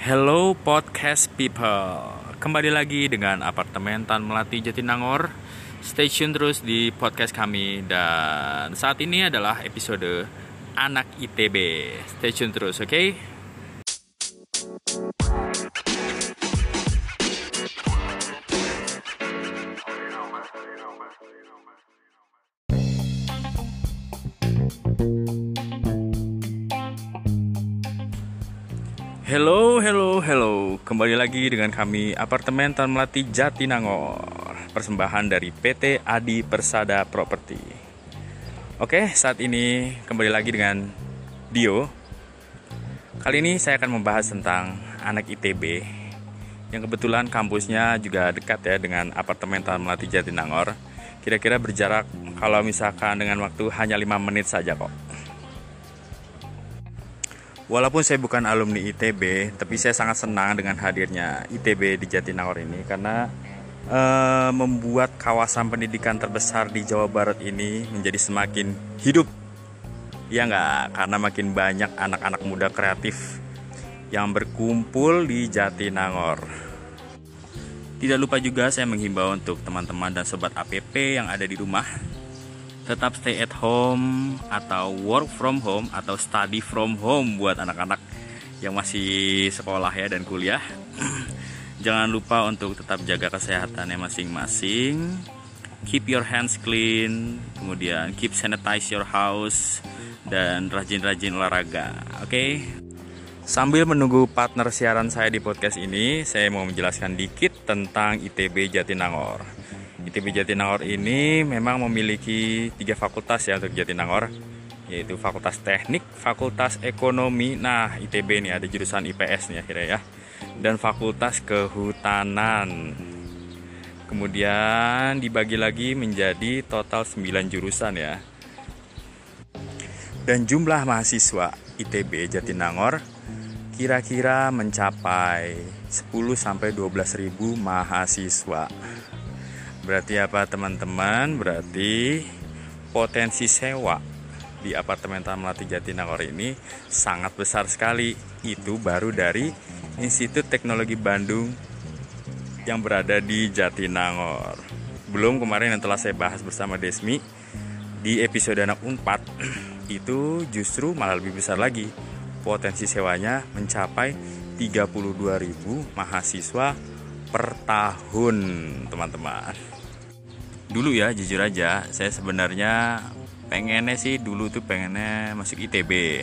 Hello podcast people. Kembali lagi dengan apartemen Tan Melati Jatinangor. Stay tune terus di podcast kami. Dan saat ini adalah episode Anak ITB Stay tune terus oke? okay? Hello, hello, hello. Kembali lagi dengan kami Apartemen Tan Melati Jatinangor. Persembahan dari PT Adi Persada Property. Oke, saat ini kembali lagi dengan Dio. Kali ini saya akan membahas tentang anak ITB yang kebetulan kampusnya juga dekat ya dengan Apartemen Tan Melati Jatinangor. Kira-kira berjarak kalau misalkan dengan waktu hanya 5 menit saja kok. Walaupun saya bukan alumni ITB, tapi saya sangat senang dengan hadirnya ITB di Jatinangor ini karena e, membuat kawasan pendidikan terbesar di Jawa Barat ini menjadi semakin hidup. Ya nggak, karena makin banyak anak-anak muda kreatif yang berkumpul di Jatinangor. Tidak lupa juga saya menghimbau untuk teman-teman dan sobat APP yang ada di rumah tetap stay at home atau work from home atau study from home buat anak-anak yang masih sekolah ya dan kuliah. Jangan lupa untuk tetap jaga kesehatannya masing-masing. Keep your hands clean, kemudian keep sanitize your house dan rajin-rajin olahraga. Oke. Okay? Sambil menunggu partner siaran saya di podcast ini, saya mau menjelaskan dikit tentang ITB Jatinangor. ITB Jatinangor ini memang memiliki tiga fakultas ya untuk Jatinangor yaitu Fakultas Teknik, Fakultas Ekonomi. Nah, ITB ini ada jurusan IPS nih akhirnya ya. Dan Fakultas Kehutanan. Kemudian dibagi lagi menjadi total 9 jurusan ya. Dan jumlah mahasiswa ITB Jatinangor kira-kira mencapai 10 sampai 12 ribu mahasiswa. Berarti apa teman-teman? Berarti potensi sewa di apartemen Taman Melati Jatinangor ini sangat besar sekali. Itu baru dari Institut Teknologi Bandung yang berada di Jatinangor. Belum kemarin yang telah saya bahas bersama Desmi di episode anak Unpad itu justru malah lebih besar lagi. Potensi sewanya mencapai 32.000 mahasiswa per tahun, teman-teman. Dulu ya, jujur aja, saya sebenarnya pengennya sih dulu tuh pengennya masuk ITB.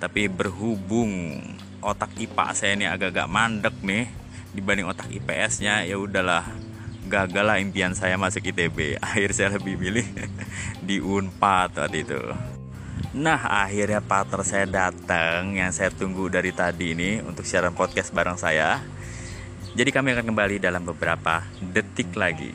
Tapi berhubung otak IPA saya ini agak-agak mandek nih dibanding otak IPS-nya, ya udahlah gagal lah impian saya masuk ITB. Akhir saya lebih milih di Unpad waktu itu. Nah akhirnya partner saya datang yang saya tunggu dari tadi ini untuk siaran podcast bareng saya jadi kami akan kembali dalam beberapa detik lagi.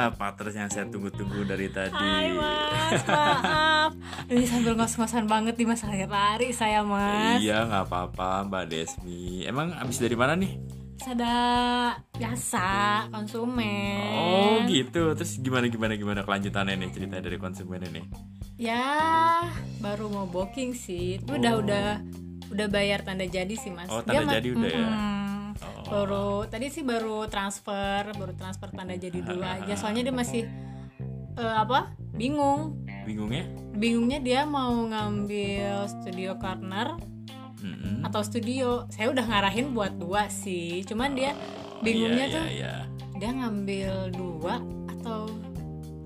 Ini dia partner yang saya tunggu-tunggu dari tadi. Hai mas, maaf. Ini sambil ngos-ngosan banget di masa hari saya mas. Iya, nggak apa-apa Mbak Desmi. Emang abis dari mana nih? ada biasa konsumen oh gitu terus gimana gimana gimana kelanjutannya nih cerita dari konsumen ini ya baru mau booking sih itu oh. udah udah udah bayar tanda jadi sih mas oh tanda Dia jadi udah ya oh. Baru tadi sih baru transfer baru transfer tanda jadi dulu aja. Soalnya dia masih uh, apa? Bingung. Bingungnya? Bingungnya dia mau ngambil studio corner mm-hmm. atau studio. Saya udah ngarahin buat dua sih. Cuman dia oh, bingungnya iya, tuh iya, iya. dia ngambil dua atau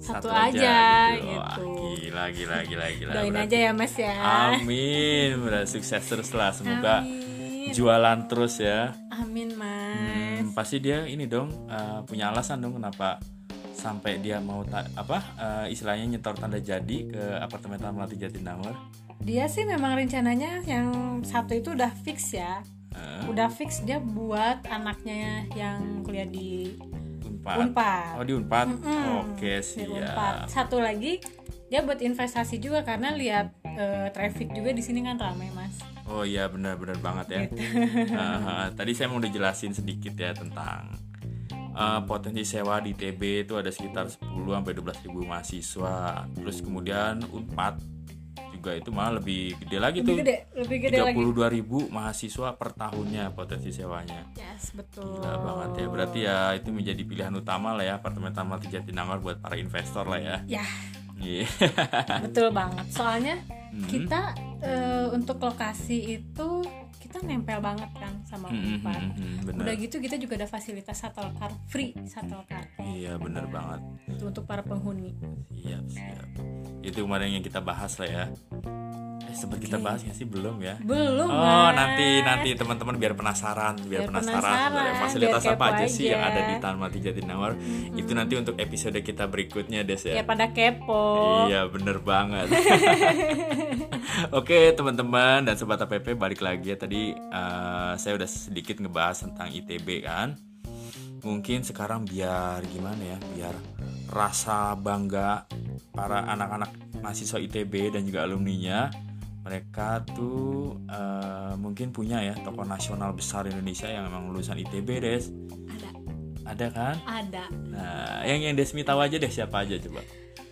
satu, satu aja, aja gitu, gitu. Wah, gila gila gila gila. Doain aja ya mas ya. Amin. Berarti sukses terus lah semoga amin. Jualan terus ya amin mas hmm, pasti dia ini dong uh, punya alasan dong kenapa sampai dia mau ta- apa uh, istilahnya nyetor tanda jadi ke apartemen Taman Melati Jatinangor dia sih memang rencananya yang satu itu udah fix ya uh. udah fix dia buat anaknya yang kuliah di Unpad. Unpad. Oh di Unpad. Mm -mm. Oke sih ya. Satu lagi dia buat investasi juga karena lihat uh, traffic juga di sini kan ramai mas. Oh iya benar-benar banget ya gitu. uh, tadi saya mau dijelasin sedikit ya tentang uh, potensi sewa di TB itu ada sekitar 10 sampai 12 ribu mahasiswa terus kemudian Unpad juga itu malah lebih gede lagi lebih tuh. Gede, lebih gede 32 lagi. ribu mahasiswa per tahunnya potensi sewanya. Yes, betul. Gila banget ya. Berarti ya itu menjadi pilihan utama lah ya apartemen Taman Jatinangor buat para investor lah ya. Ya. Yeah. betul banget. Soalnya hmm. kita uh, untuk lokasi itu kita nempel banget kan sama hmm, Unpad. Hmm, hmm, hmm, Udah gitu kita juga ada fasilitas shuttle car free shuttle car. Iya bener banget. Itu untuk para penghuni. Iya siap. Itu kemarin yang kita bahas lah ya. Sempat okay. kita bahas ya sih belum ya? Belum. Oh mas. nanti nanti teman-teman biar penasaran biar, biar penasaran, penasaran fasilitas biar apa aja sih yang ada di Taman Mati Jatinangor. Hmm. Itu nanti untuk episode kita berikutnya Des ya. Ya pada kepo. Iya bener banget. Oke teman-teman dan sobat APP balik lagi ya tadi uh, saya udah sedikit ngebahas tentang ITB kan. Mungkin sekarang biar gimana ya biar rasa bangga para anak-anak mahasiswa ITB dan juga alumninya mereka tuh uh, mungkin punya ya tokoh nasional besar Indonesia yang memang lulusan ITB des ada ada kan ada nah yang yang Desmi tahu aja deh siapa aja coba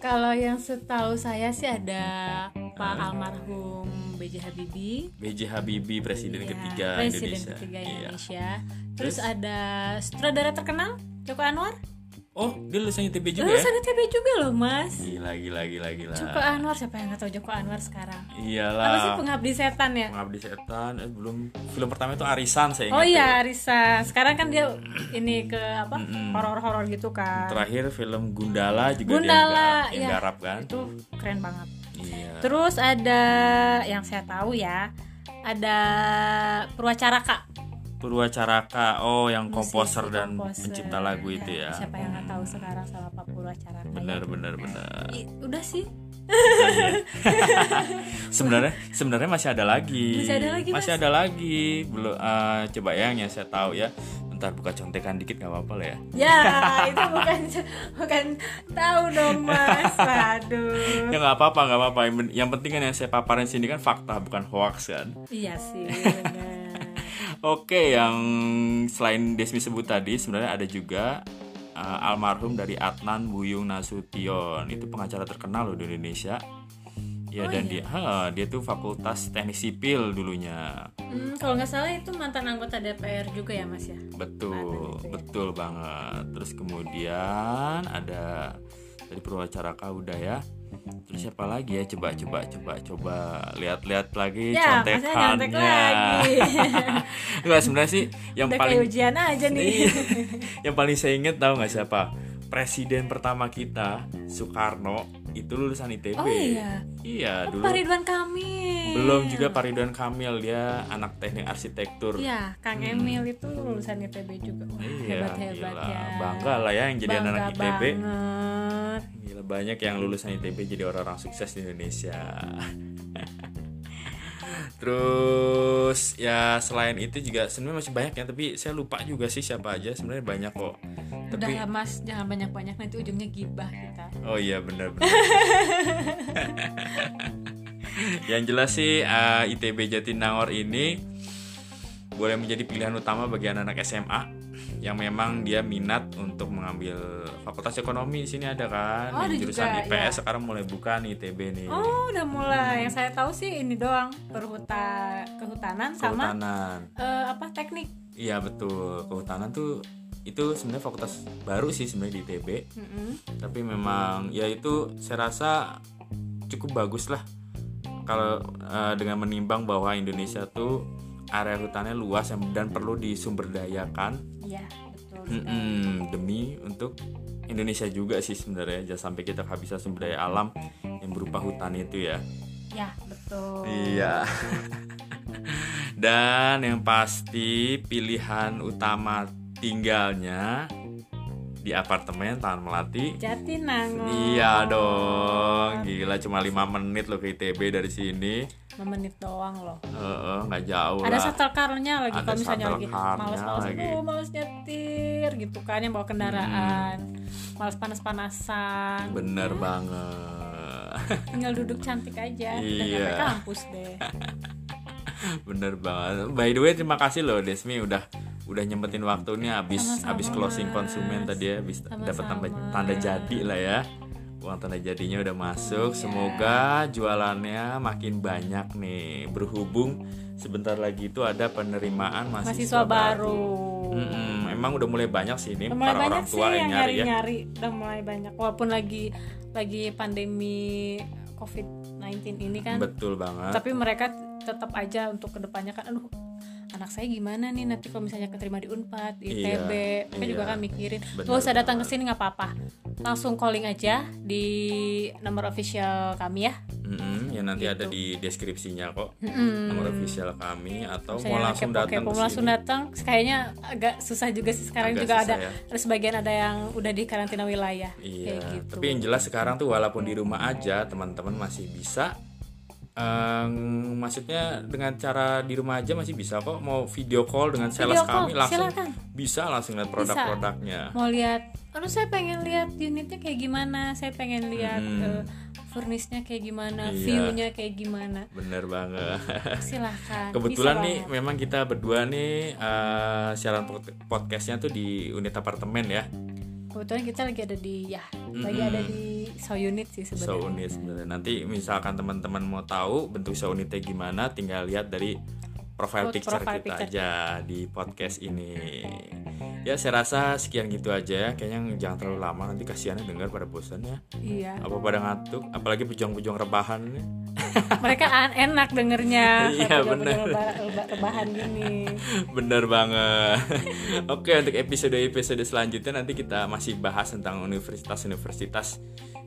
kalau yang setahu saya sih ada Pak uh, almarhum B.J. Habibie. B.J. Habibie presiden iya, ketiga presiden Indonesia. ketiga iya. Indonesia. Terus, Terus ada sutradara terkenal Joko Anwar. Oh, dia lulusan ITB juga lulusan ya? ITB juga loh, Mas. Gila, gila, gila, gila. Joko Anwar, siapa yang gak tahu Joko Anwar sekarang? Iyalah. Apa sih Pengabdi Setan ya? Pengabdi Setan, eh, belum film pertama itu Arisan saya ingat. Oh iya, ya. Arisan. Sekarang kan dia ini ke apa? Horor-horor gitu kan. Terakhir film Gundala juga Gundala, dia yang, ya. garap kan. Itu keren banget. Iya. Terus ada yang saya tahu ya, ada Purwacaraka. Purwacaraka. Oh yang komposer dan komposer. pencipta lagu itu ya. Siapa yang nggak tahu sekarang sama Pak Purwacaraka bener ya? bener bener I, udah sih. Sebenarnya sebenarnya masih ada lagi. Masih ada lagi masih ada lagi. Belum uh, coba ya yang saya tahu ya. Ntar buka contekan dikit nggak apa-apa lah ya. Ya itu bukan bukan tahu dong mas. Waduh. Ya nggak apa-apa nggak apa-apa. Yang, yang penting kan yang saya paparin sini kan fakta bukan hoax kan? Iya sih Oke, yang selain Desmi sebut tadi sebenarnya ada juga uh, almarhum dari Adnan Buyung Nasution. Itu pengacara terkenal loh di Indonesia. Ya oh, dan iya? dia, ha, dia tuh Fakultas Teknik Sipil dulunya. Hmm, kalau nggak salah itu mantan anggota DPR juga ya Mas ya. Betul, ya? betul banget. Terus kemudian ada dari Purwacaraka udah ya terus siapa lagi ya coba coba coba coba lihat-lihat lagi ya, contekannya enggak sebenarnya sih yang Udah paling ujian aja nih iya. yang paling saya inget tahu nggak siapa presiden pertama kita Soekarno itu lulusan ITB. Oh iya. Iya, oh, dulu. Pak Ridwan Kamil. Belum juga Pak Ridwan Kamil, dia anak teknik arsitektur. Iya, Kang hmm. Emil itu lulusan ITB juga. Wah, iya, hebat-hebat ya. Bangga lah ya yang jadi Bangga anak ITB. Banget. Gila banyak yang lulusan ITB jadi orang-orang sukses di Indonesia. Terus ya selain itu juga sebenarnya masih banyak ya tapi saya lupa juga sih siapa aja sebenarnya banyak kok. Tapi, Udah ya mas jangan banyak-banyak nanti ujungnya gibah kita. Oh iya benar-benar. Yang jelas sih uh, eh, ITB Jatinangor ini boleh menjadi pilihan utama bagi anak-anak SMA yang memang dia minat untuk mengambil fakultas ekonomi di sini ada kan oh, ada jurusan juga, IPS ya. sekarang mulai buka nih ITB nih. Oh udah mulai. Yang saya tahu sih ini doang perhuta kehutanan, kehutanan. sama uh, apa teknik. Iya betul. Kehutanan tuh itu sebenarnya fakultas baru sih sebenarnya di ITB mm -hmm. tapi memang ya itu saya rasa cukup bagus lah. Kalau uh, dengan menimbang bahwa Indonesia tuh area hutannya luas dan perlu disumberdayakan. Iya, betul. Demi untuk Indonesia juga sih sebenarnya jangan sampai kita kehabisan sumber daya alam yang berupa hutan itu ya. Ya, betul. Iya. dan yang pasti pilihan utama tinggalnya di apartemen Taman Melati. Jatinangor. Iya dong, gila cuma lima menit loh ke ITB dari sini. 5 menit doang loh. Heeh, uh, nggak jauh Ada lah. shuttle car-nya lagi kalau misalnya lagi males-males aduh males nyetir gitu kan yang bawa kendaraan. Hmm. Males panas-panasan. Bener ya. banget. Tinggal duduk cantik aja iya. kampus deh. bener banget by the way terima kasih loh Desmi udah udah nyempetin waktunya habis habis closing konsumen tadi ya habis dapat tanda, tanda jadi lah ya. Uang tanda jadinya udah masuk. Iya. semoga jualannya makin banyak nih. Berhubung sebentar lagi itu ada penerimaan mahasiswa, mahasiswa baru, baru. Hmm, emang udah mulai banyak sih ini mulai para orang tua yang nyari, ya. nyari udah mulai banyak. Walaupun lagi lagi pandemi covid-19 ini kan. Betul banget. Tapi mereka tetap aja untuk ke depannya kan aduh anak saya gimana nih nanti kalau misalnya keterima di Unpad, di ITB, iya, mereka iya. juga kan mikirin, gak usah datang ke sini nggak apa-apa, langsung calling aja di nomor official kami ya. Mm-hmm, ya nanti gitu. ada di deskripsinya kok, mm-hmm. nomor official kami atau misalnya mau langsung datang. Mau langsung datang, kayaknya agak susah juga sih sekarang agak juga ada, ya. ada sebagian ada yang udah di karantina wilayah. Iya. gitu. Tapi yang jelas sekarang tuh walaupun di rumah aja teman-teman masih bisa Um, maksudnya dengan cara di rumah aja masih bisa kok mau video call dengan sales video kami langsung silakan. bisa langsung lihat produk-produknya mau lihat aduh saya pengen lihat unitnya kayak gimana saya pengen lihat hmm. uh, furnisnya kayak gimana iya. viewnya kayak gimana bener banget silahkan kebetulan nih banget. memang kita berdua nih uh, siaran podcastnya tuh di unit apartemen ya kebetulan kita lagi ada di ya mm-hmm. lagi ada di show unit sih sebenarnya. Show unit sebenarnya. Nanti misalkan teman-teman mau tahu bentuk show unitnya gimana tinggal lihat dari profile picture profile kita picture. aja di podcast ini. Ya saya rasa sekian gitu aja ya. Kayaknya jangan terlalu lama nanti kasihannya dengar pada bosan ya. Iya. Apa pada ngantuk? Apalagi pejuang-pejuang rebahan nih mereka enak dengernya. Iya benar rebahan gini. Bener banget. Oke untuk episode episode selanjutnya nanti kita masih bahas tentang universitas-universitas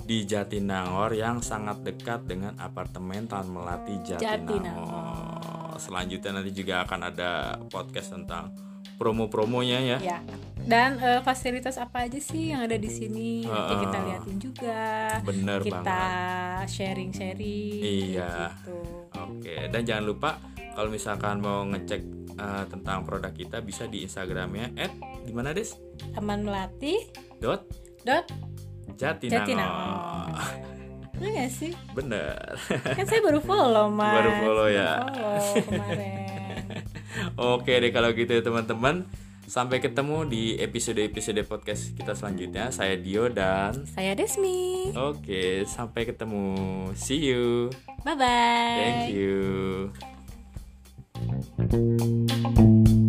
di Jatinangor yang sangat dekat dengan apartemen Tan Melati Jatinangor. Jatinangor. Selanjutnya nanti juga akan ada podcast tentang promo-promonya ya. ya. Dan uh, fasilitas apa aja sih yang ada di sini? Uh, Nanti kita liatin juga. Bener kita sharing-sharing. Iya. Gitu. Oke, dan jangan lupa kalau misalkan mau ngecek uh, tentang produk kita bisa di Instagramnya at gimana des? Taman Melati. Dot. Dot. Jatinangor. Jatinangor. Bener gak sih? Bener. Kan saya baru follow mas. Baru follow ya. Follow kemarin. Oke deh kalau gitu ya teman-teman. Sampai ketemu di episode-episode podcast kita selanjutnya. Saya Dio dan saya Desmi. Oke, sampai ketemu. See you. Bye bye. Thank you.